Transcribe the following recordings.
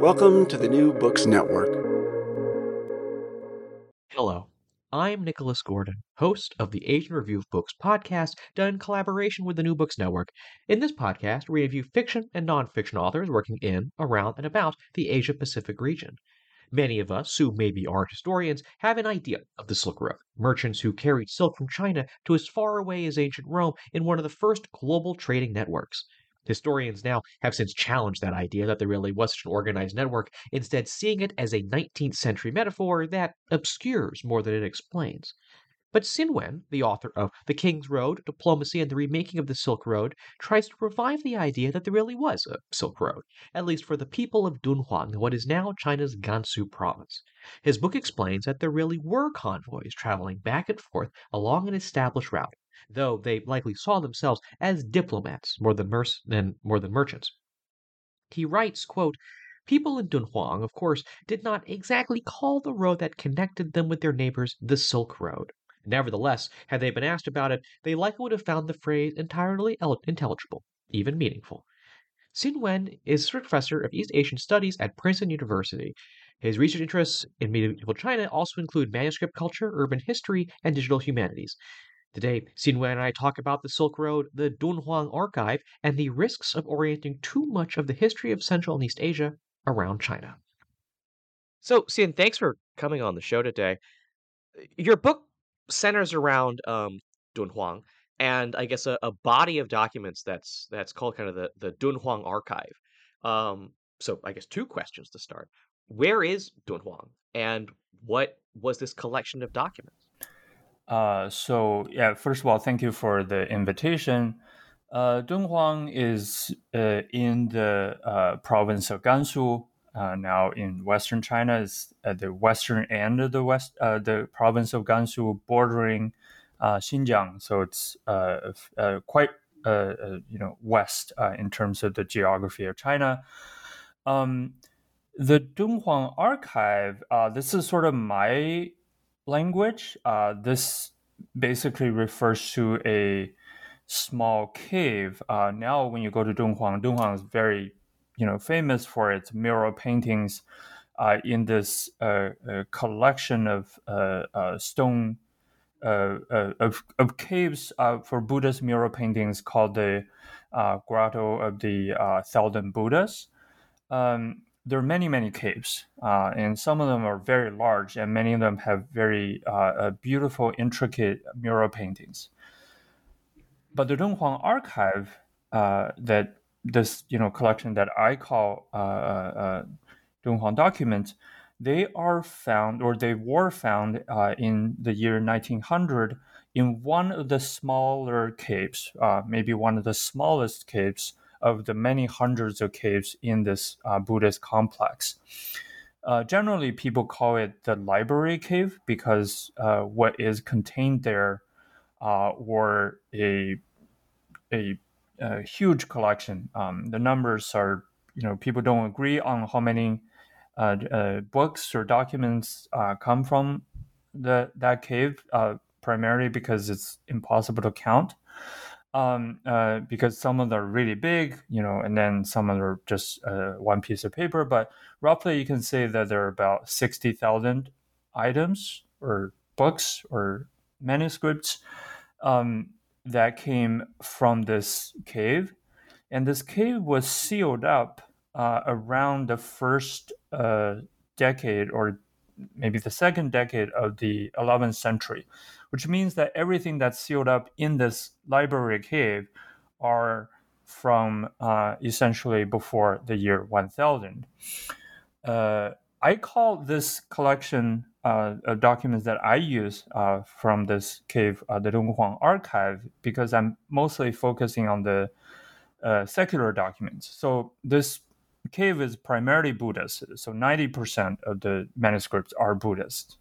Welcome to the New Books Network. Hello, I'm Nicholas Gordon, host of the Asian Review of Books podcast, done in collaboration with the New Books Network. In this podcast, we review fiction and nonfiction authors working in, around, and about the Asia Pacific region. Many of us, who maybe aren't historians, have an idea of the Silk Road, merchants who carried silk from China to as far away as ancient Rome in one of the first global trading networks. Historians now have since challenged that idea that there really was such an organized network, instead seeing it as a 19th century metaphor that obscures more than it explains. But Xin Wen, the author of The King's Road, Diplomacy, and the Remaking of the Silk Road, tries to revive the idea that there really was a Silk Road, at least for the people of Dunhuang, what is now China's Gansu province. His book explains that there really were convoys traveling back and forth along an established route, though they likely saw themselves as diplomats more than, than, more than merchants. He writes, quote, People in Dunhuang, of course, did not exactly call the road that connected them with their neighbors the Silk Road. Nevertheless, had they been asked about it, they likely would have found the phrase entirely intelligible, even meaningful. Xin Wen is professor of East Asian Studies at Princeton University. His research interests in medieval China also include manuscript culture, urban history, and digital humanities. Today, Xin Wen and I talk about the Silk Road, the Dunhuang Archive, and the risks of orienting too much of the history of Central and East Asia around China. So, Xin, thanks for coming on the show today. Your book centers around um, Dunhuang and I guess a, a, body of documents that's that's called kind of the the Dunhuang Archive. Um, so I guess two questions to start: Where is Dunhuang, and what was this collection of documents? Uh, so yeah, first of all, thank you for the invitation. Uh, Dunhuang is uh, in the uh, province of Gansu, uh, now in western China. is at the western end of the west, uh, the province of Gansu, bordering Xinjiang. So it's quite you know west in terms of the geography of China. Um, the Dunhuang archive. this is sort of my language. Uh, this basically refers to a small cave. Uh, now, when you go to Dunhuang, Dunhuang is very, you know, famous for its mural paintings. Uh, in this uh, uh, collection of uh, stone of, of caves for Buddhist mural paintings called the Grotto of the Thousand Buddhas. Um, there are many, many caves, uh, and some of them are very large, and many of them have very uh, uh beautiful, intricate mural paintings. But the Dunhuang archive, uh, that this you know collection that I call uh, uh, Dunhuang documents, they are found or they were found in the year 1900 in one of the smaller caves, maybe one of the smallest caves of the many hundreds of caves in this uh, Buddhist complex. Uh, generally, people call it the library cave because uh, what is contained there uh, were a, a, a huge collection. Um, the numbers are, you know, people don't agree on how many uh, uh, books or documents come from the that cave primarily because it's impossible to count. Um, uh, because some of them are really big, you know, and then some of them are just uh, one piece of paper. But roughly, you can say that there are about sixty thousand items or books or manuscripts um, that came from this cave, and this cave was sealed up uh, around the first uh, decade or maybe the second decade of the 11th century, which means that everything that's sealed up in this library cave are from uh, essentially before the year 1000. Uh, I call this collection uh, of documents that I use uh, from this cave, uh, the Dunhuang archive, because I'm mostly focusing on the uh, secular documents. So this cave is primarily Buddhist, so 90% of the manuscripts are Buddhist.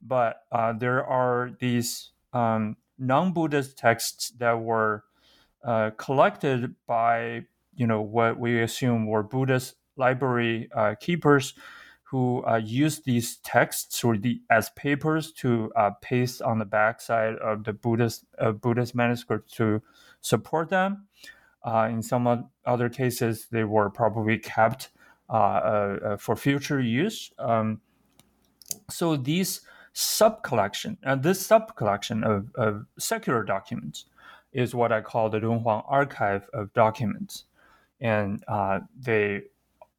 But uh, there are these um, non Buddhist texts that were uh, collected by, you know, what we assume were Buddhist library uh, keepers who uh, used these texts or the, as papers to uh, paste on the backside of the Buddhist, Buddhist manuscripts to support them. Uh, in some other cases, they were probably kept uh, uh, for future use. Um, so these sub collection, and this sub collection of, of, secular documents, is what I call the Dunhuang archive of documents, and uh, they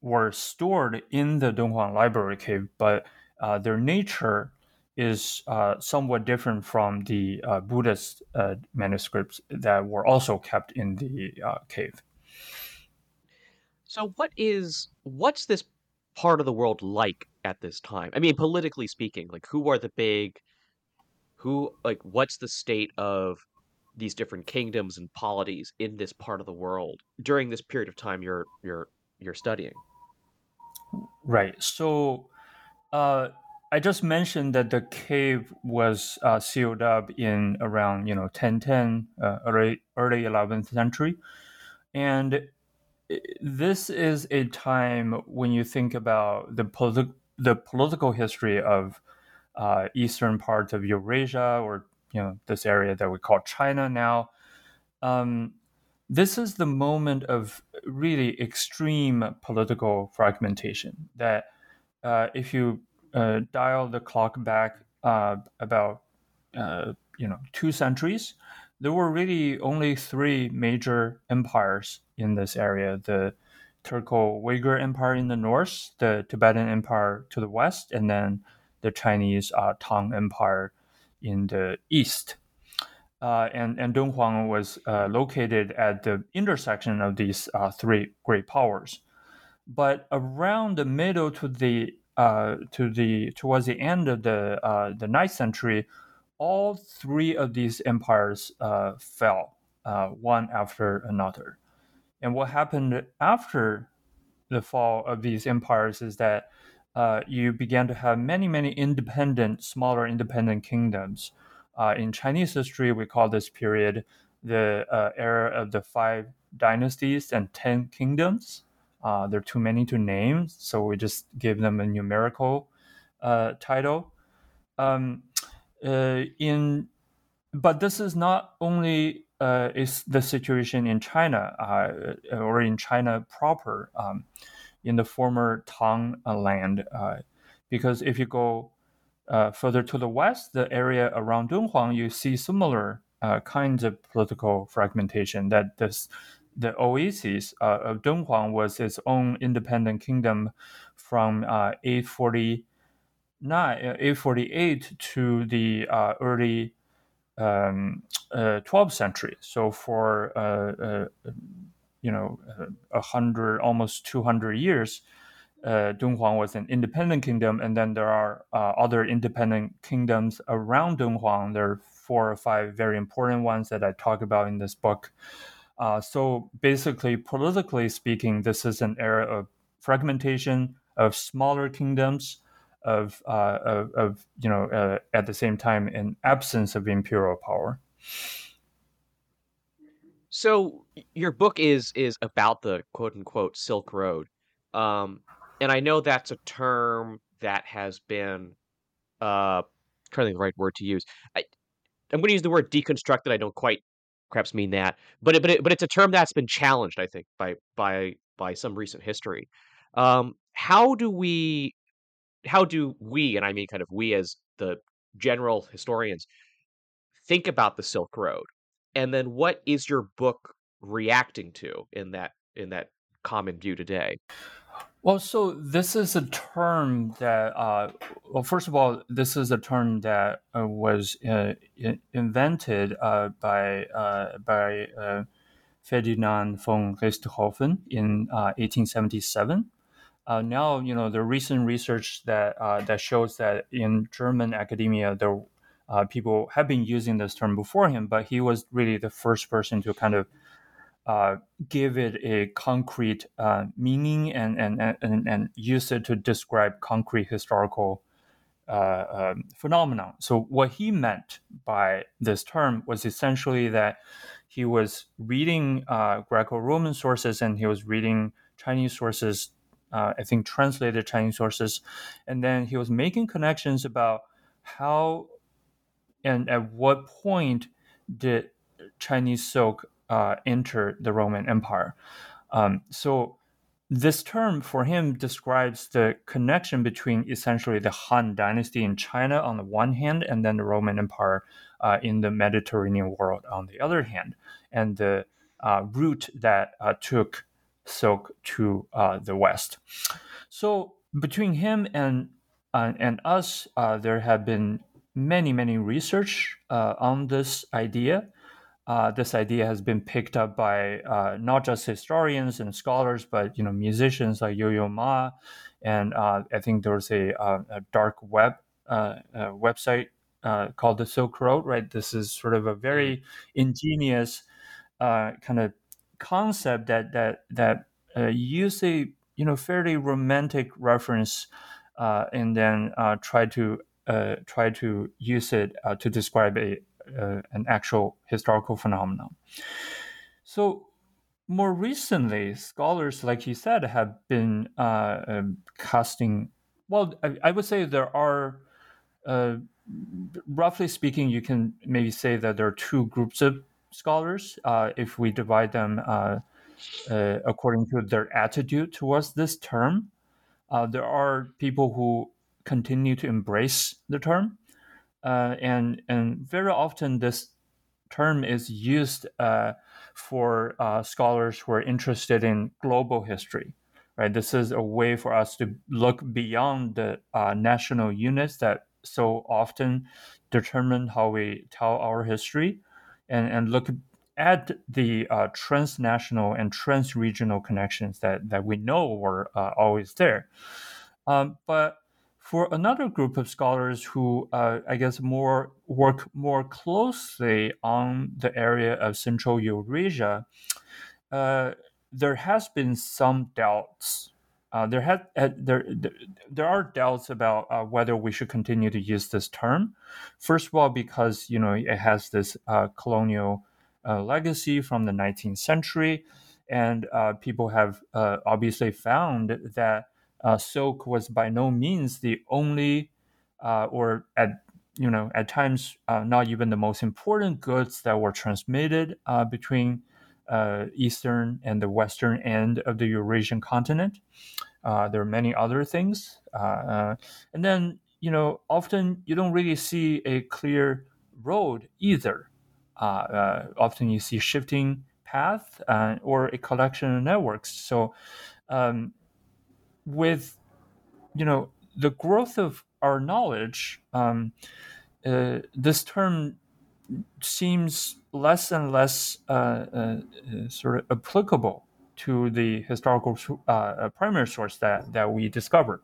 were stored in the Dunhuang library cave, but uh, their nature is uh, somewhat different from the uh, Buddhist uh, manuscripts that were also kept in the uh, cave. So, what is what's this part of the world like at this time? I mean, politically speaking, like who are the big, who like what's the state of these different kingdoms and polities in this part of the world during this period of time you're you're you're studying? Right. So. Uh, I just mentioned that the cave was uh, sealed up in around you know 1010 uh, early early 11th century, and this is a time when you think about the politi- the political history of uh, eastern parts of Eurasia or you know this area that we call China now. Um, this is the moment of really extreme political fragmentation that uh, if you uh, dial the clock back uh, about uh, you know two centuries, there were really only three major empires in this area: the Turco-Uyghur Empire in the north, the Tibetan Empire to the west, and then the Chinese uh, Tang Empire in the east. Uh, and, and Dunhuang was uh, located at the intersection of these uh, three great powers. But around the middle to the uh, to the towards the end of the uh, the ninth century, all three of these empires uh, fell uh, one after another. And what happened after the fall of these empires is that uh, you began to have many, many independent, smaller independent kingdoms. In Chinese history, we call this period the era of the five dynasties and ten kingdoms. Uh, there are too many to name, so we just give them a numerical uh, title. Um, uh, in, but this is not only uh, is the situation in China uh, or in China proper, um, in the former Tang land, because if you go further to the west, the area around Dunhuang, you see similar kinds of political fragmentation that this the oasis uh, of Dunhuang was its own independent kingdom from uh, 849, uh, 848 to the uh, early um, 12th uh, century. So for uh, you know a hundred, almost 200 years, Dunhuang was an independent kingdom, and then there are other independent kingdoms around Dunhuang. There are four or five very important ones that I talk about in this book. Uh, so basically, politically speaking, this is an era of fragmentation of smaller kingdoms, of uh, of, of, you know uh, at the same time an absence of imperial power. So your book is is about the quote unquote Silk Road, um, and I know that's a term that has been uh, trying to think the right word to use. I, I'm going to use the word deconstructed. I don't quite perhaps mean that, but it, but it, but it's a term that's been challenged, I think, by by by some recent history. Um, how do we, how do we, and I mean kind of we as the general historians, think about the Silk Road, and then what is your book reacting to in that in that common view today? Well, so this is a term that, uh, well, first of all, this is a term that uh, was uh, invented uh, by uh, by uh, Ferdinand von Richthofen in 1877. now, you know, the recent research that that shows that in German academia, there people have been using this term before him, but he was really the first person to kind of uh, give it a concrete uh, meaning and, and, and, and use it to describe concrete historical uh, um, phenomenon. So what he meant by this term was essentially that he was reading uh, Greco-Roman sources and he was reading Chinese sources, uh, I think translated Chinese sources, and then he was making connections about how and at what point did Chinese silk uh, enter the Roman Empire. Um, so this term for him describes the connection between essentially the Han Dynasty in China on the one hand, and then the Roman Empire uh, in the Mediterranean world on the other hand, and the uh, route that uh, took silk to uh, the West. So between him and uh, and us, there have been many many research on this idea uh, this idea has been picked up by uh, not just historians and scholars, but you know musicians like Yo-Yo Ma, and uh, I think there's a, uh, a dark web uh, website uh, called the Silk Road. Right, this is sort of a very ingenious kind of concept that that that use a you know fairly romantic reference, and then try to try to use it to describe a an actual historical phenomenon. So, more recently, scholars, like you said, have been uh, um, casting. Well, I, I, would say there are, uh, roughly speaking, you can maybe say that there are two groups of scholars uh, if we divide them uh, uh, according to their attitude towards this term. there are people who continue to embrace the term uh, and and very often this term is used uh, for uh, scholars who are interested in global history. Right, this is a way for us to look beyond the uh, national units that so often determine how we tell our history, and and look at the uh, transnational and transregional connections that that we know were uh, always there. Um, but for another group of scholars who, uh, I guess, more work more closely on the area of Central Eurasia, uh, there has been some doubts. Uh, there had uh, there there are doubts about uh, whether we should continue to use this term. First of all, because you know it has this uh, colonial legacy from the 19th century, and people have obviously found that uh, silk was by no means the only, uh, or at you know at times uh, not even the most important goods that were transmitted uh, between uh, eastern and the western end of the Eurasian continent. Uh, there are many other things, and then you know often you don't really see a clear road either. often you see shifting path or a collection of networks. So. Um, with you know the growth of our knowledge, um, uh, this term seems less and less uh, uh, sort of applicable to the historical uh, uh, primary source that that we discovered.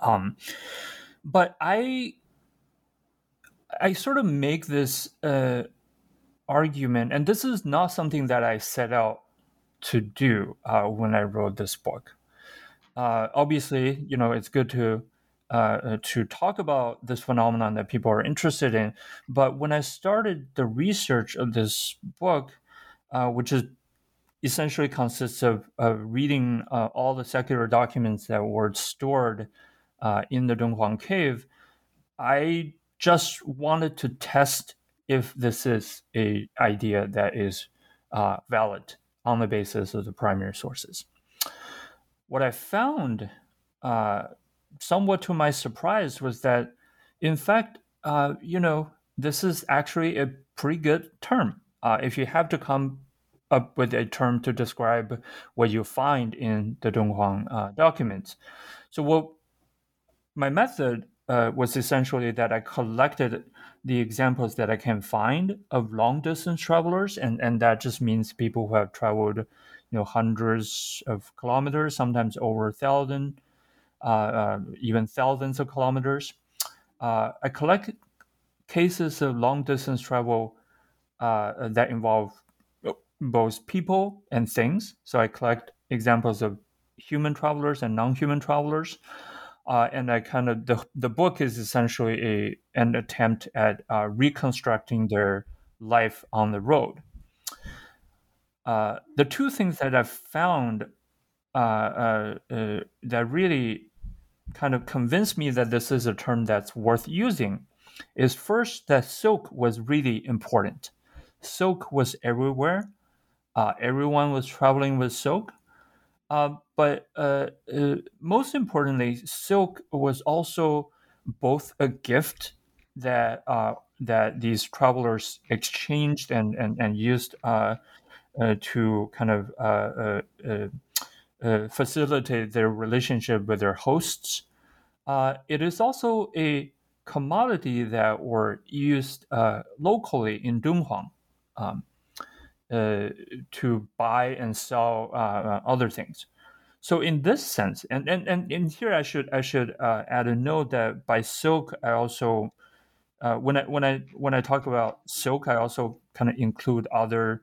Um, but I I sort of make this uh, argument, and this is not something that I set out to do when I wrote this book uh, obviously, you know, it's good to uh, uh, to talk about this phenomenon that people are interested in. But when I started the research of this book, uh, which is essentially consists of, of reading uh, all the secular documents that were stored uh, in the Dunhuang cave, I just wanted to test if this is a idea that is valid on the basis of the primary sources. What I found, uh, somewhat to my surprise, was that in fact, uh, you know, this is actually a pretty good term. Uh, if you have to come up with a term to describe what you find in the Dunhuang uh, documents. So, what my method uh, was essentially that I collected the examples that I can find of long distance travelers, and, and that just means people who have traveled, you know, hundreds of kilometers, sometimes over a thousand, uh, uh, even thousands of kilometers. Uh, I collect cases of long distance travel uh, that involve both people and things. So I collect examples of human travelers and non-human travelers. Uh, and I kind of the, the book is essentially a an attempt at uh, reconstructing their life on the road. Uh, the two things that I've found uh, uh, uh, that really kind of convinced me that this is a term that's worth using is first that silk was really important. Silk was everywhere. everyone was traveling with silk. Uh, but uh, uh, most importantly, silk was also both a gift that uh, that these travelers exchanged and and, and used uh, to kind of facilitate their relationship with their hosts. it is also a commodity that were used locally in Dunhuang. Um, uh, to buy and sell uh, uh, other things. So in this sense, and and and, and here I should I should uh, add a note that by silk I also uh, when I when I when I talk about silk I also kind of include other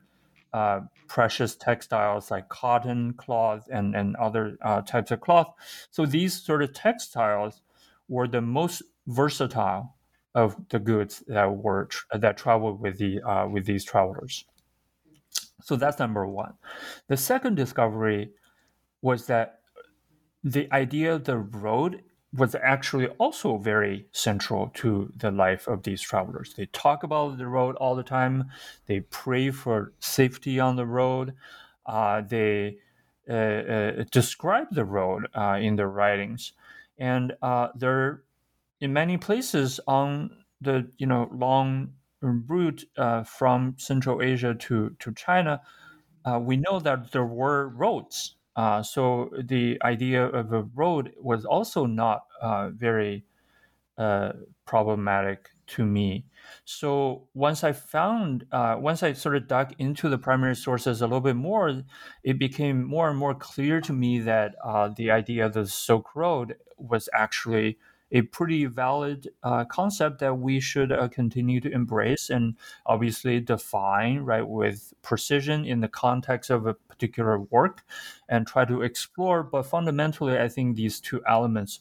uh, precious textiles like cotton cloth and and other types of cloth. So these sort of textiles were the most versatile of the goods that were that traveled with the with these travelers. So that's number one. The second discovery was that the idea of the road was actually also very central to the life of these travelers. They talk about the road all the time. They pray for safety on the road. Uh, they uh, uh, describe the road uh, in their writings, and uh, they're in many places on the you know long route uh, from Central Asia to to China, we know that there were roads. Uh, so the idea of a road was also not uh, very uh, problematic to me. So once I found, uh, once I sort of dug into the primary sources a little bit more, it became more and more clear to me that the idea of the Silk Road was actually a pretty valid uh, concept that we should uh, continue to embrace and obviously define right with precision in the context of a particular work and try to explore but fundamentally i think these two elements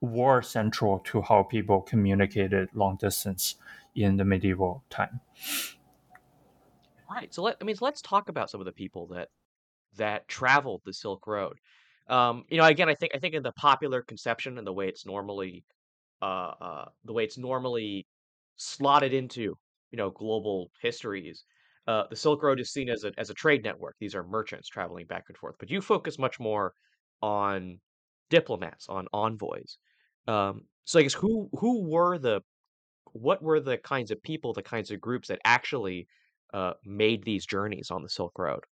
were central to how people communicated long distance in the medieval time. Right so let i mean let's talk about some of the people that that traveled the silk road um, you know, again, I think I think in the popular conception and the way it's normally uh, uh, the way it's normally slotted into you know global histories, uh, the Silk Road is seen as a as a trade network. These are merchants traveling back and forth. But you focus much more on diplomats, on envoys. Um, so I guess who who were the what were the kinds of people, the kinds of groups that actually uh, made these journeys on the Silk Road?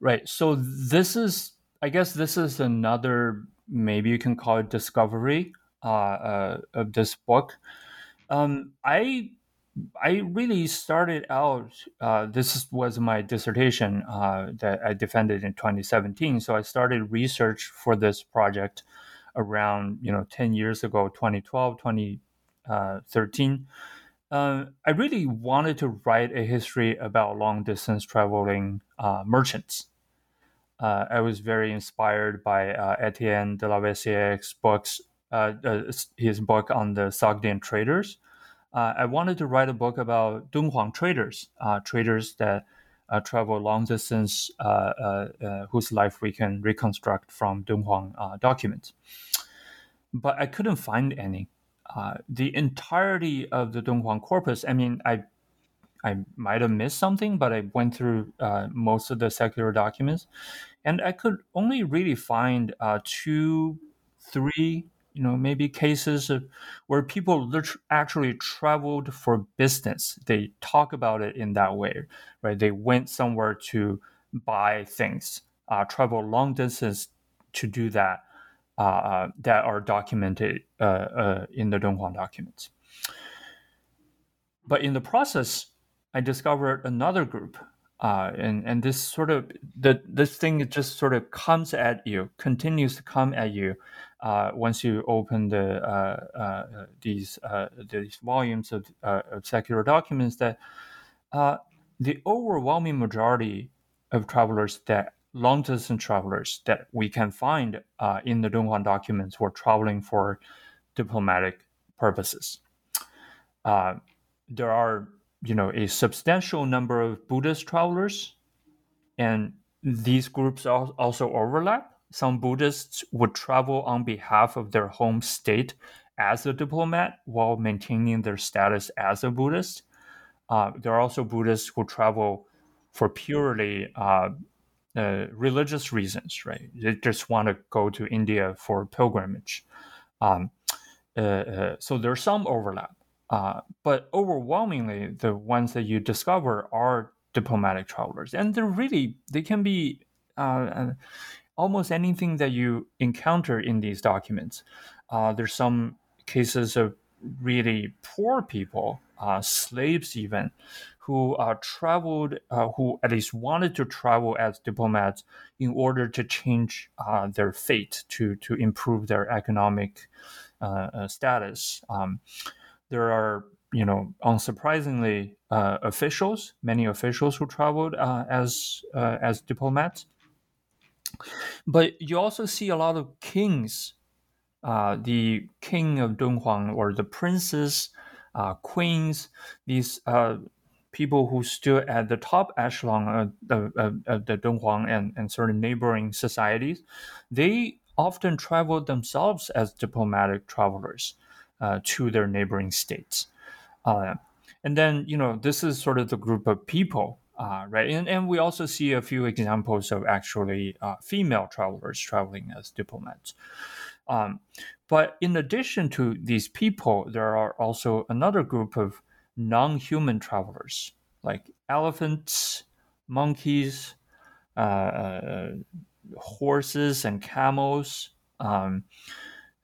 Right. So this is I guess this is another maybe you can call it discovery uh, uh, of this book. Um, I I really started out. Uh, this was my dissertation uh, that I defended in 2017. So I started research for this project around you know 10 years ago, 2012, 2013. Uh, I really wanted to write a history about long distance traveling uh, merchants uh, I was very inspired by uh, Etienne de la Vaissière's books, uh, uh his book on the Sogdian traders. Uh, I wanted to write a book about Dunhuang traders, uh, traders that travel long distance, whose life we can reconstruct from Dunhuang documents. But I couldn't find any. the entirety of the Dunhuang corpus. I mean, I I might have missed something, but I went through uh, most of the secular documents, and I could only really find uh, two, three, you know, maybe cases of where people actually traveled for business. They talk about it in that way, right? They went somewhere to buy things, uh, travel long distance to do that. Uh, uh, that are documented uh, in the Dunhuang documents. But in the process, I discovered another group, uh, and and this sort of the this thing just sort of comes at you, continues to come at you uh, once you open the uh, uh these uh, these volumes of, uh, of secular documents. That the overwhelming majority of travelers that long distance travelers that we can find in the Dunhuang documents were traveling for diplomatic purposes. there are you know a substantial number of Buddhist travelers, and these groups also overlap. Some Buddhists would travel on behalf of their home state as a diplomat while maintaining their status as a Buddhist. Uh, there are also Buddhists who travel for purely uh, uh, religious reasons, right? They just want to go to India for pilgrimage. Um, uh, uh, so there's some overlap. Uh, but overwhelmingly, the ones that you discover are diplomatic travelers, and they're really they can be uh, uh, almost anything that you encounter in these documents. Uh, there's some cases of really poor people, uh, slaves even, who uh, traveled, who at least wanted to travel as diplomats in order to change their fate, to to improve their economic status. Um, there are you know unsurprisingly uh, officials many officials who traveled uh, as uh, as diplomats. But you also see a lot of kings uh, the king of dunhuang or the princes uh, queens these people who stood at the top echelon of, of, of the dunhuang and, and certain neighboring societies. They often traveled themselves as diplomatic travelers uh, to their neighboring states. Uh, and then, you know, this is sort of the group of people, uh, right? And, and we also see a few examples of actually uh, female travelers traveling as diplomats. Um, but in addition to these people, there are also another group of non human travelers, like elephants, monkeys, uh, uh, horses, and camels. Um,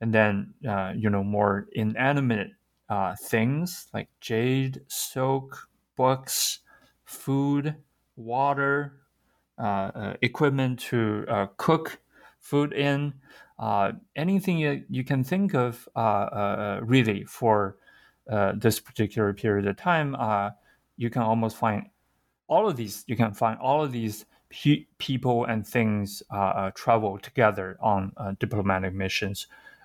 and then uh, you know more inanimate uh, things like jade, soap, books, food, water, uh, uh equipment to uh, cook food in, uh, anything you, you, can think of really for this particular period of time, you can almost find all of these. You can find all of these pe- people and things travel together on diplomatic missions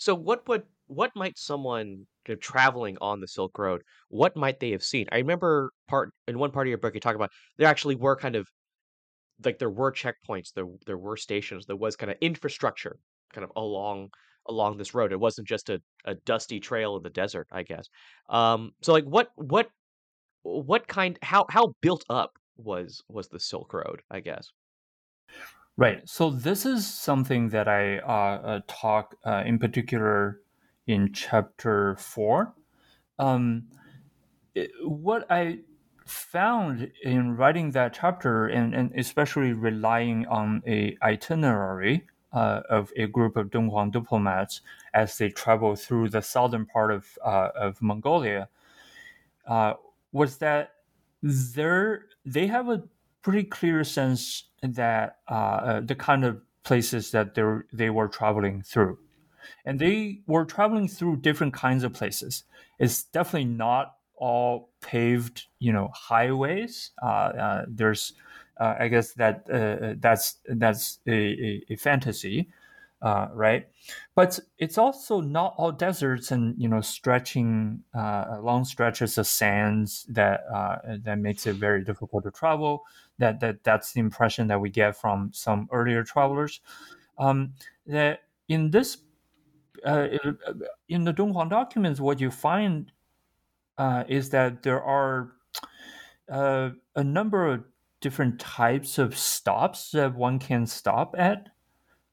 So what would what might someone traveling on the Silk Road, what might they have seen? I remember part in one part of your book you talk about there actually were kind of like there were checkpoints, there there were stations, there was kind of infrastructure kind of along along this road. It wasn't just a, a dusty trail in the desert, I guess. Um, so like what what what kind how how built up was was the Silk Road, I guess? Right. So this is something that I uh, uh, talk uh, in particular in chapter four. Um, it, what I found in writing that chapter, and, and especially relying on a itinerary uh, of a group of Dunhuang diplomats as they travel through the southern part of uh, of Mongolia, uh, was that they have a pretty clear sense that uh, uh, the kind of places that they they were traveling through, and they were traveling through different kinds of places. It's definitely not all paved, you know, highways. Uh, uh, there's, uh, I guess that that's that's a, a, a fantasy, right? But it's also not all deserts and you know stretching long stretches of sands that that makes it very difficult to travel. That that that's the impression that we get from some earlier travelers. Um, that in this uh, in the Dunhuang documents, what you find uh, is that there are uh, a number of different types of stops that one can stop at.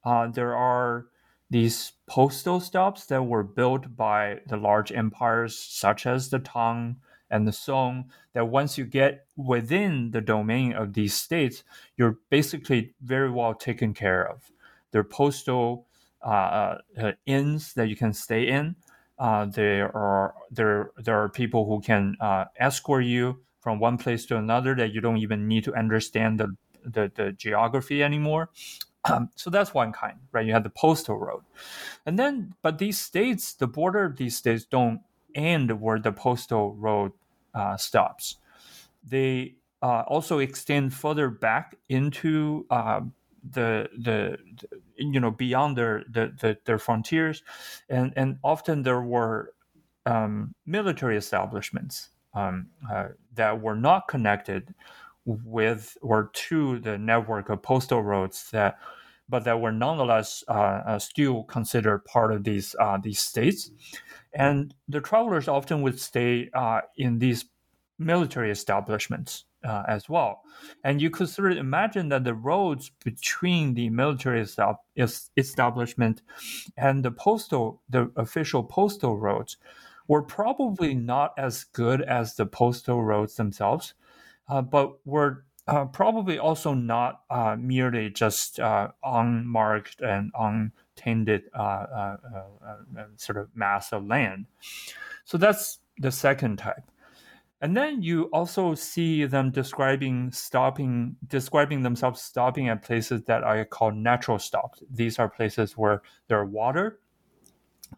Uh, there are these postal stops that were built by the large empires such as the Tang and the Song that once you get within the domain of these states, you're basically very well taken care of. There are postal uh, uh, inns that you can stay in. Uh, there are there there are people who can uh, escort you from one place to another that you don't even need to understand the the, the geography anymore. Um, so that's one kind, right? You have the postal road, and then but these states, the border of these states don't end where the postal road uh, stops. They uh, also extend further back into um, the, the, the you know beyond their the, the, their frontiers, and and often there were um, military establishments um, uh, that were not connected with or to the network of postal roads that but that were nonetheless uh, uh, still considered part of these uh, these states and the travelers often would stay uh, in these military establishments uh, as well. And you could sort of imagine that the roads between the military establishment and the postal, the official postal roads, were probably not as good as the postal roads themselves, uh, but were uh, probably also not uh, merely just uh, unmarked and untainted uh, sort of mass of land. So that's the second type. And then you also see them describing stopping, describing themselves stopping at places that I call natural stops. These are places where there are water.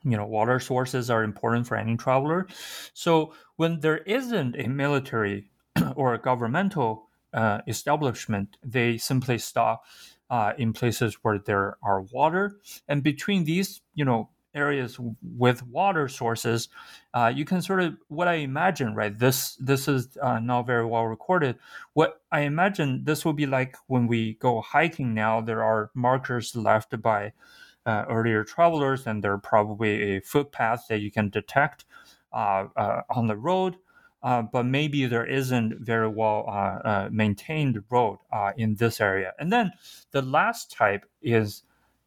You know, water sources are important for any traveler. So when there isn't a military or a governmental uh, establishment, they simply stop uh, in places where there are water. And between these, you know, areas with water sources, uh, you can sort of what I imagine, right? This this is uh, not very well recorded. What I imagine this will be like when we go hiking now. There are markers left by uh, earlier travelers, and there are probably a footpath that you can detect uh, uh, on the road. Uh, but maybe there isn't very well maintained road in this area. And then the last type is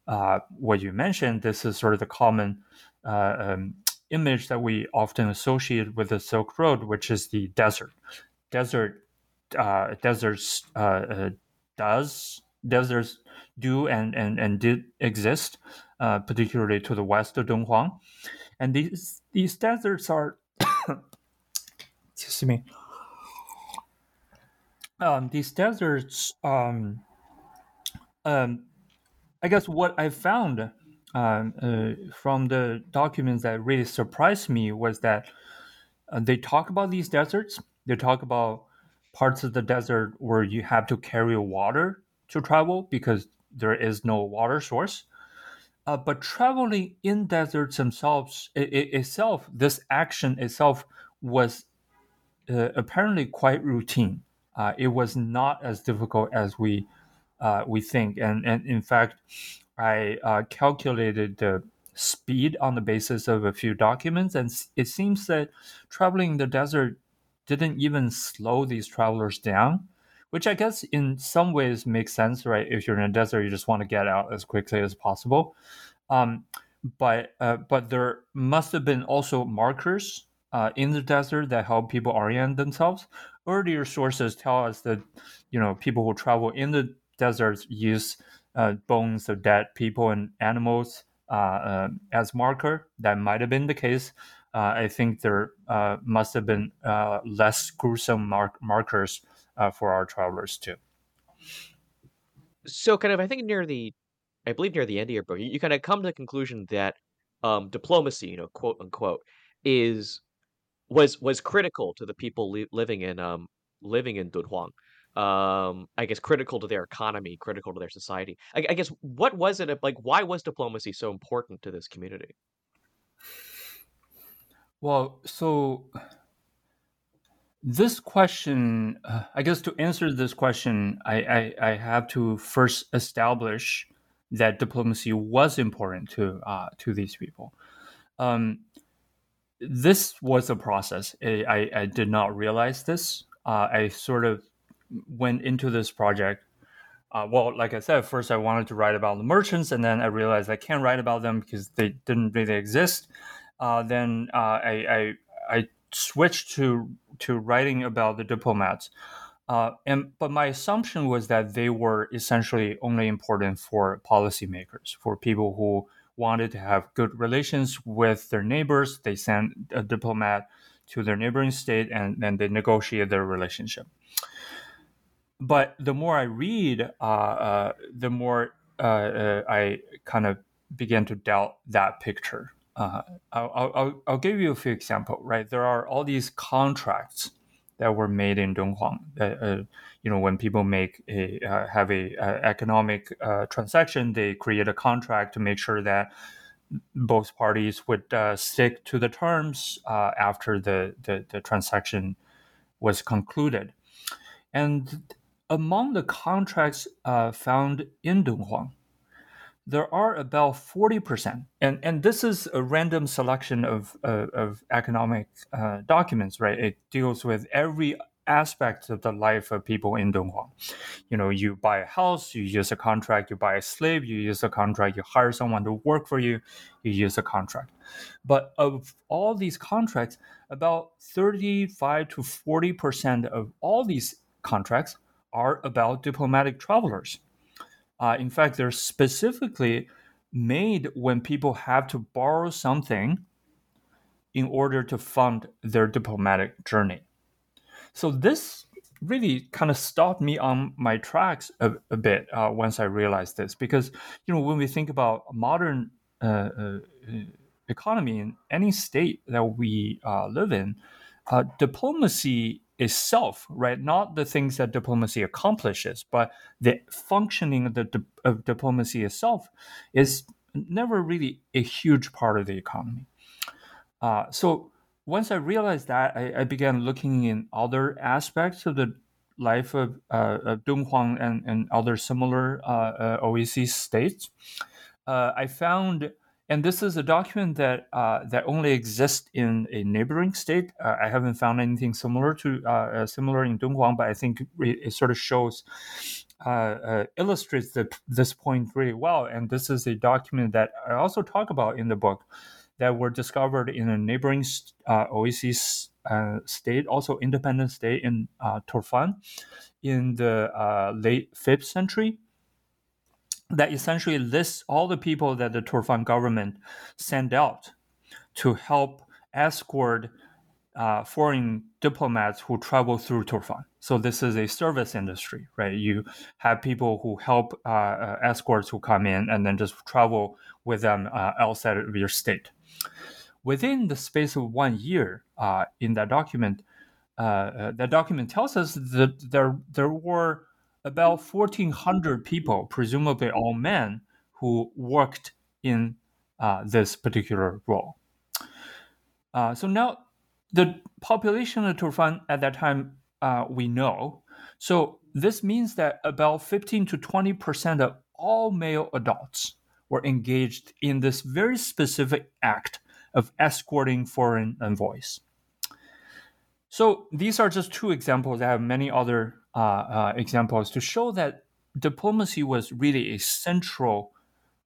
uh, what you mentioned, this is sort of the common uh, um, image that we often associate with the Silk Road, which is the desert. Desert, uh, deserts uh, uh, does deserts do and and and did exist, uh, particularly to the west of Dunhuang, and these these deserts are, excuse me. Um, these deserts um, um, I guess what I found uh, uh, from the documents that really surprised me was that uh, they talk about these deserts. They talk about parts of the desert where you have to carry water to travel because there is no water source. Uh, but traveling in deserts themselves it, it itself, this action itself was uh, apparently quite routine. Uh, it was not as difficult as we uh, we think. And, and in fact, I uh, calculated the speed on the basis of a few documents, and it seems that traveling the desert didn't even slow these travelers down, which I guess in some ways makes sense, right? If you're in a desert, you just want to get out as quickly as possible. Um, but uh, but there must have been also markers uh, in the desert that help people orient themselves. Earlier sources tell us that you know people who travel in the deserts use uh, bones of dead people and animals uh, uh, as marker. That might have been the case. Uh, I think there must have been less gruesome mark- markers for our travelers too. So, kind of, I think near the, I believe near the end of your book, you, you kind of come to the conclusion that um, diplomacy, you know, quote unquote, is was was critical to the people li- living in um living in Dunhuang. Um, I guess critical to their economy, critical to their society. I, I guess what was it like? Why was diplomacy so important to this community? Well, so this question, uh, I guess to answer this question, I, I, I, have to first establish that diplomacy was important to uh, to these people. Um, this was a process. I, I, did not realize this. Uh, I sort of went into this project. Uh, well, like I said, first I wanted to write about the merchants, and then I realized I can't write about them because they didn't really exist. Uh, then uh, I, I, I switched to to writing about the diplomats. Uh, and but my assumption was that they were essentially only important for policymakers, for people who wanted to have good relations with their neighbors, they sent a diplomat to their neighboring state and then they negotiate their relationship. But the more I read, uh, uh, the more uh, uh I kind of began to doubt that picture. Uh, I'll, I'll, I'll, give you a few examples, right? There are all these contracts that were made in Dunhuang. Uh, you know, when people make a uh, have a, a economic uh, transaction, they create a contract to make sure that both parties would uh, stick to the terms uh, after the, the, the transaction was concluded. And among the contracts uh, found in Dunhuang, there are about 40%, and, and this is a random selection of, uh, of economic uh, documents, right? It deals with every aspect of the life of people in Dunhuang. You know, you buy a house, you use a contract, you buy a slave, you use a contract, you hire someone to work for you, you use a contract. But of all these contracts, about 35 to 40% of all these contracts are about diplomatic travelers. Uh, in fact, they're specifically made when people have to borrow something in order to fund their diplomatic journey. So this really kind of stopped me on my tracks a, a bit uh, once I realized this, because you know when we think about modern uh, uh, economy in any state that we uh, live in, uh, itself, right? Not the things that diplomacy accomplishes, but the functioning of the di- of diplomacy itself is never really a huge part of the economy. Uh, so once I realized that, I, I, began looking in other aspects of the life of, uh, of Dunhuang and, and other similar uh, uh, oasis states. Uh, I found, and this is a document that uh, that only exists in a neighboring state. Uh, I haven't found anything similar to similar in Dunhuang, but I think it, it sort of shows. illustrates the, this point really well, and this is a document that I also talk about in the book that were discovered in a neighboring uh, uh, state, also independent state in uh, Turfan in the uh, late 5th century that essentially lists all the people that the Turfan government sent out to help escort uh, foreign diplomats who travel through Turfan. So this is a service industry, right? You have people who help uh, uh, escorts who come in and then just travel with them uh, outside of your state. Within the space of one year, uh, in that document, that document tells us that there there were about 1,400 people, presumably all men, who worked in this particular role. so now the population of Turfan at that time uh, we know. So this means that about 15 to 20 percent of all male adults were engaged in this very specific act of escorting foreign envoys. So these are just two examples. I have many other uh, uh, examples to show that diplomacy was really a central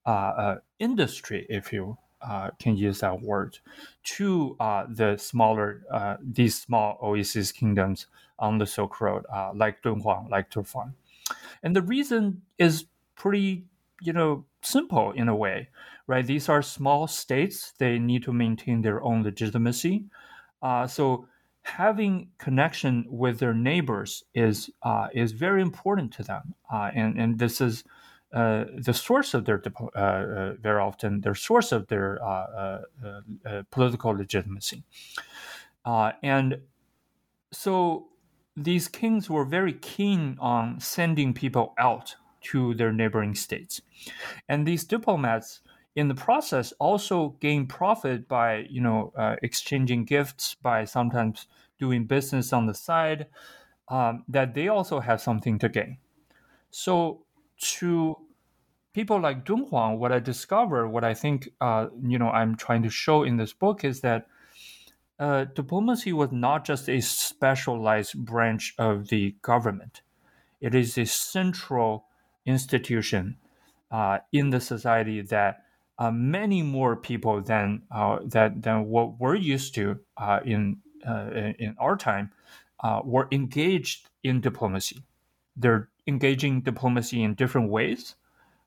uh, uh industry, if you uh, can use that word to uh, the smaller uh, these small oasis kingdoms on the Silk Road, uh, like Dunhuang, like Turfan. And the reason is pretty, you know, simple in a way, right? These are small states; they need to maintain their own legitimacy. Uh, so having connection with their neighbors is uh, is very important to them, and and this is uh, the source of their uh, uh, very often their source of their uh, uh, political legitimacy, and so these kings were very keen on sending people out to their neighboring states, and these diplomats in the process also gain profit by you know exchanging gifts by sometimes doing business on the side um, that they also have something to gain. So to people like Dunhuang, what I discovered, what I think, uh, you know, I'm trying to show in this book is that uh, diplomacy was not just a specialized branch of the government. It is a central institution uh, in the society that uh, many more people than uh, that than what we're used to uh, in in our time were engaged in diplomacy. They're engaging diplomacy in different ways,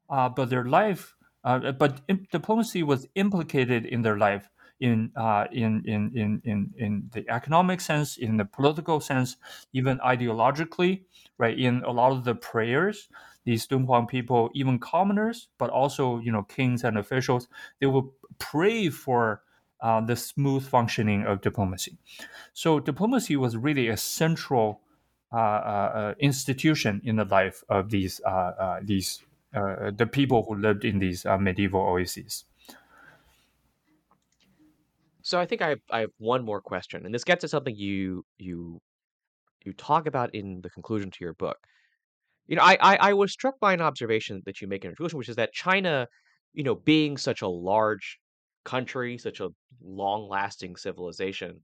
uh, but their life, uh, but diplomacy was implicated in their life in, uh, in, in, in, in, in the economic sense, in the political sense, even ideologically, right? In a lot of the prayers, these Dunhuang people, even commoners, but also, you know, kings and officials, they will pray for uh, the smooth functioning of diplomacy. So diplomacy was really a central uh, uh, institution in the life of these these the people who lived in these medieval oases. So I think I have, I have one more question, and this gets to something you you you talk about in the conclusion to your book. You know, I, I, I was struck by an observation that you make in your conclusion, which is that China, you know, being such a large country, such a long-lasting civilization,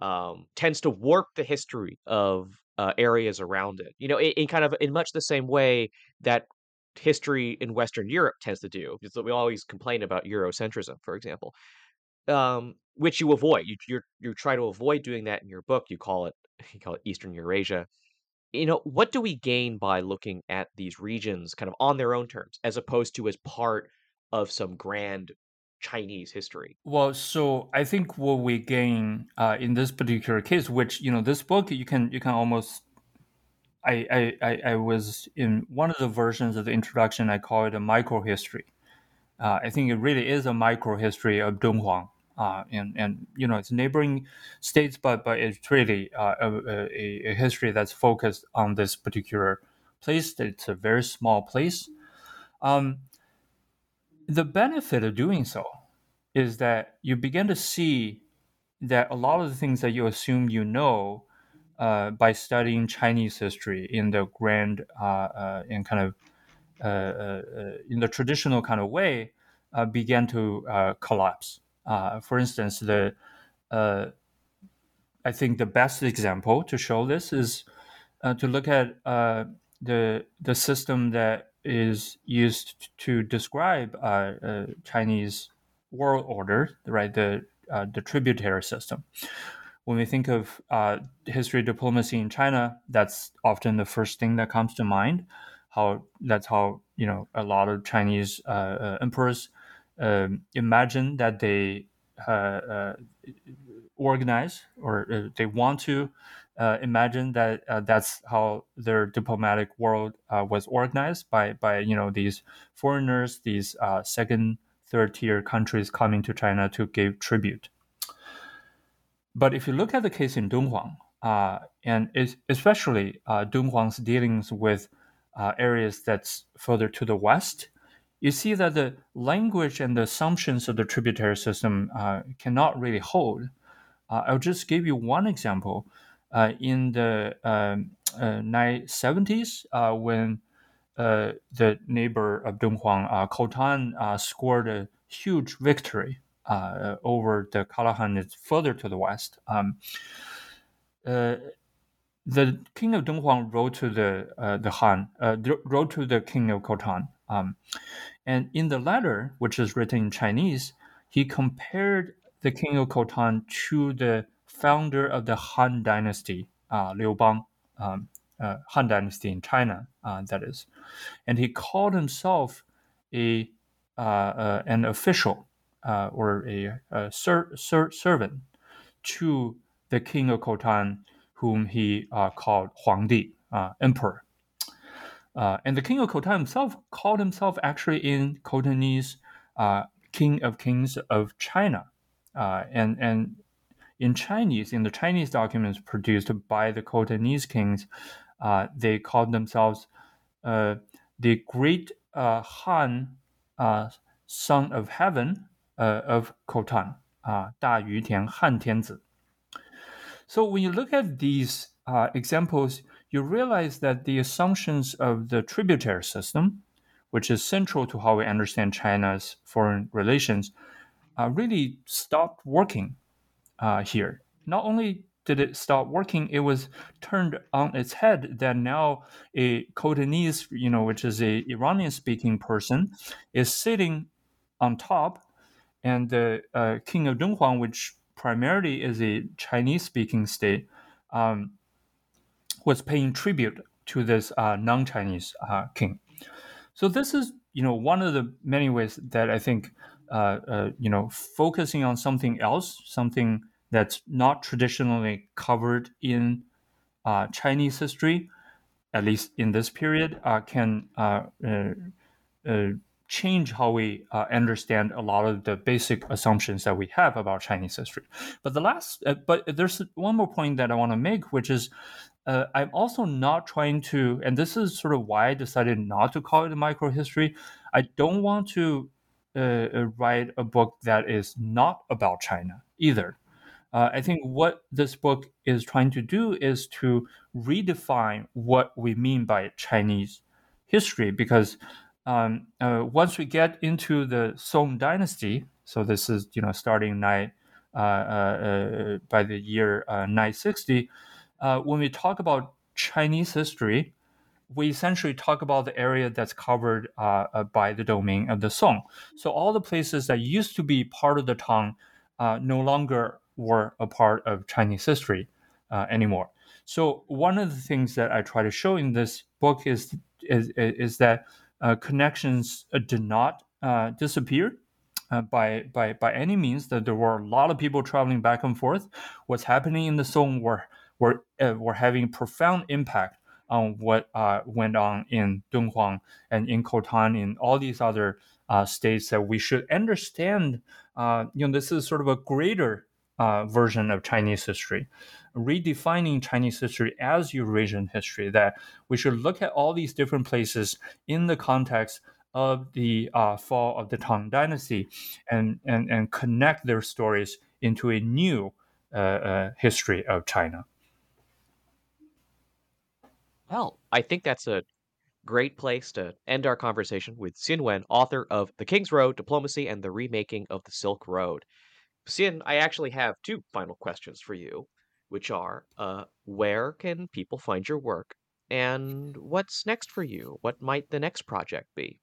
um, tends to warp the history of uh, areas around it. You know, in, in, kind of in much the same way that history in Western Europe tends to do. Because we always complain about Eurocentrism, for example, um, which you avoid. You you you try to avoid doing that in your book. You call it you call it Eastern Eurasia. You know, what do we gain by looking at these regions kind of on their own terms, as opposed to as part of some grand Chinese history? Well, so I think what we gain uh, in this particular case, which you know, this book you can you can almost. I, I, I was in one of the versions of the introduction. I call it a micro history. Uh, I think it really is a micro history of Dunhuang, uh, and and you know it's neighboring states, but but it's really uh, a, a, history that's focused on this particular place. It's a very small place. Um, the benefit of doing so is that you begin to see that a lot of the things that you assume you know uh, by studying Chinese history in the grand uh, uh, in kind of uh, uh, uh, in the traditional kind of way began to collapse. For instance, the I think the best example to show this is to look at the the system that is used to describe uh, uh, Chinese world order, right? The uh, the tributary system. When we think of uh, history diplomacy in China, that's often the first thing that comes to mind. How that's how you know a lot of Chinese uh, uh, emperors um, imagine that they organize or they want to uh, imagine that uh, that's how their diplomatic world uh, was organized by by you know these foreigners, these uh, second, third tier countries coming to China to give tribute. But if you look at the case in Dunhuang, uh, and especially uh, Dunhuang's dealings with areas that's further to the west, you see that the language and the assumptions of the tributary system cannot really hold. I'll just give you one example uh, in the um, uh, 970s uh, when uh, the neighbor of Dunhuang, uh, Khotan, uh, scored a huge victory over the Karakhanids further to the west. Um, the king of Dunhuang wrote to the the Han, wrote to the king of Khotan, um, and in the letter, which is written in Chinese, he compared the king of Khotan to the founder of the Han Dynasty, uh, Liu Bang, um, uh, Han Dynasty in China, uh, that is. And he called himself a uh, uh, an official uh, or a, a ser- ser- servant to the king of Khotan, whom he called Huangdi, emperor. And the king of Khotan himself called himself actually in Khotanese king of kings of China. and, and in Chinese, in the Chinese documents produced by the Khotanese kings, uh, they called themselves uh, the great uh, Han uh, son of heaven uh, of Khotan, uh, Da Yu Tian Han Tianzi. So when you look at these uh, examples, you realize that the assumptions of the tributary system, which is central to how we understand China's foreign relations, uh, really stopped working uh, here. Not only did it stop working, it was turned on its head that now a Khotanese, you know, which is a Iranian speaking person, is sitting on top, and the uh, king of Dunhuang, which primarily is a Chinese speaking state, um, was paying tribute to this uh, non Chinese uh, king. So this is, you know, one of the many ways that I think, uh, uh, you know, focusing on something else, something that's not traditionally covered in uh, Chinese history, at least in this period, uh, can uh, uh, uh change how we uh, understand a lot of the basic assumptions that we have about Chinese history. But the last, but there's one more point that I want to make, which is I'm also not trying to, and this is sort of why I decided not to call it a micro history. I don't want to write a book that is not about China either. Uh, I think what this book is trying to do is to redefine what we mean by Chinese history, because um, uh, once we get into the Song Dynasty, so this is you know starting uh, uh, uh by the year uh, when we talk about Chinese history, we essentially talk about the area that's covered by the domain of the Song. So all the places that used to be part of the Tang no longer were a part of Chinese history uh, anymore. So one of the things that I try to show in this book is is, is that uh, connections uh, did not uh, disappear. Uh, by by by any means, that there were a lot of people traveling back and forth. What's happening in the Song were were uh, were having profound impact on what went on in Dunhuang and in Khotan and all these other states that we should understand. you know, this is sort of a greater uh, version of Chinese history, redefining Chinese history as Eurasian history, that we should look at all these different places in the context of the uh, fall of the Tang Dynasty and, and, and connect their stories into a new uh, uh history of China. Well, I think that's a great place to end our conversation with Xin Wen, author of The King's Road Diplomacy and the Remaking of the Silk Road. Xin, I actually have two final questions for you, which are uh, where can people find your work? And what's next for you? What might the next project be?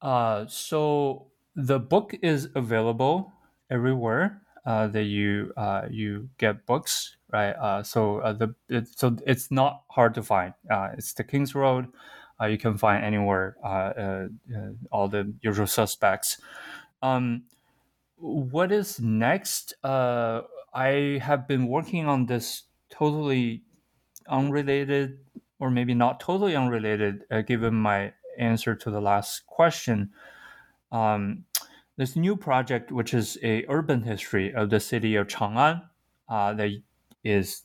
Uh, so the book is available everywhere uh, that you uh, you get books, right? Uh, so uh, the it, so it's not hard to find. Uh, it's the King's Road. Uh, you can find anywhere uh, uh, all the usual suspects. Um, what is next? I have been working on this totally unrelated, or maybe not totally unrelated, given my answer to the last question. Um, this new project, which is a urban history of the city of Chang'an, uh, that is,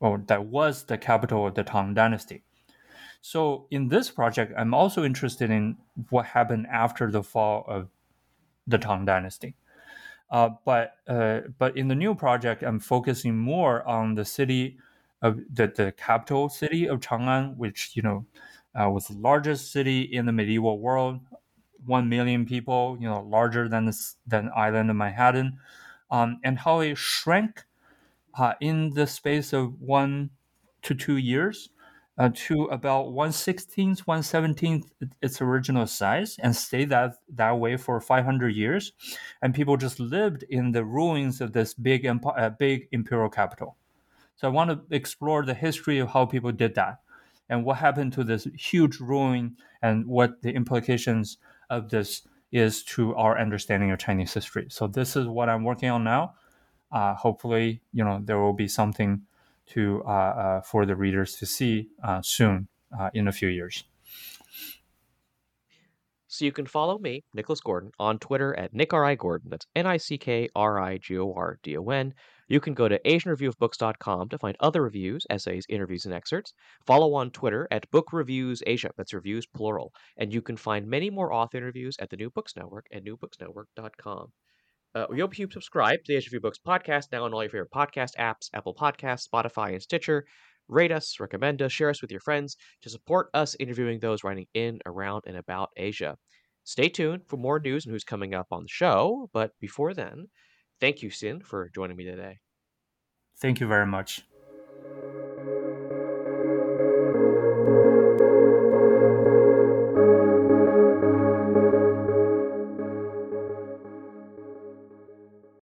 or that was the capital of the Tang Dynasty. So in this project, I'm also interested in what happened after the fall of the Tang Dynasty. Uh, but uh, but in the new project, I'm focusing more on the city of the, the capital city of Chang'an, which you know uh, was the largest city in the medieval world, one million people, you know, larger than than island of Manhattan, um, and how it shrank uh, in the space of one to two years. uh, to about 116th, 117th its original size and stayed that, that way for 500 years. And people just lived in the ruins of this big, uh, big imperial capital. So I want to explore the history of how people did that and what happened to this huge ruin and what the implications of this is to our understanding of Chinese history. So this is what I'm working on now. Uh, hopefully, you know, there will be something to uh, uh, for the readers to see uh, soon in a few years. So you can follow me, Nicholas Gordon, on Twitter at NickRI Gordon. That's N I C K R I G O R D O N. You can go to AsianReviewOfBooks.com to find other reviews, essays, interviews, and excerpts. Follow on Twitter at Book Reviews Asia. That's reviews plural. And you can find many more author interviews at the New Books Network at newbooksnetwork.com. Uh, we hope you subscribe to the Review Books podcast now on all your favorite podcast apps, Apple Podcasts, Spotify, and Stitcher. Rate us, recommend us, share us with your friends to support us interviewing those writing in, around, and about Asia. Stay tuned for more news and who's coming up on the show. But before then, Thank you, Xin, for joining me today. Thank you very much.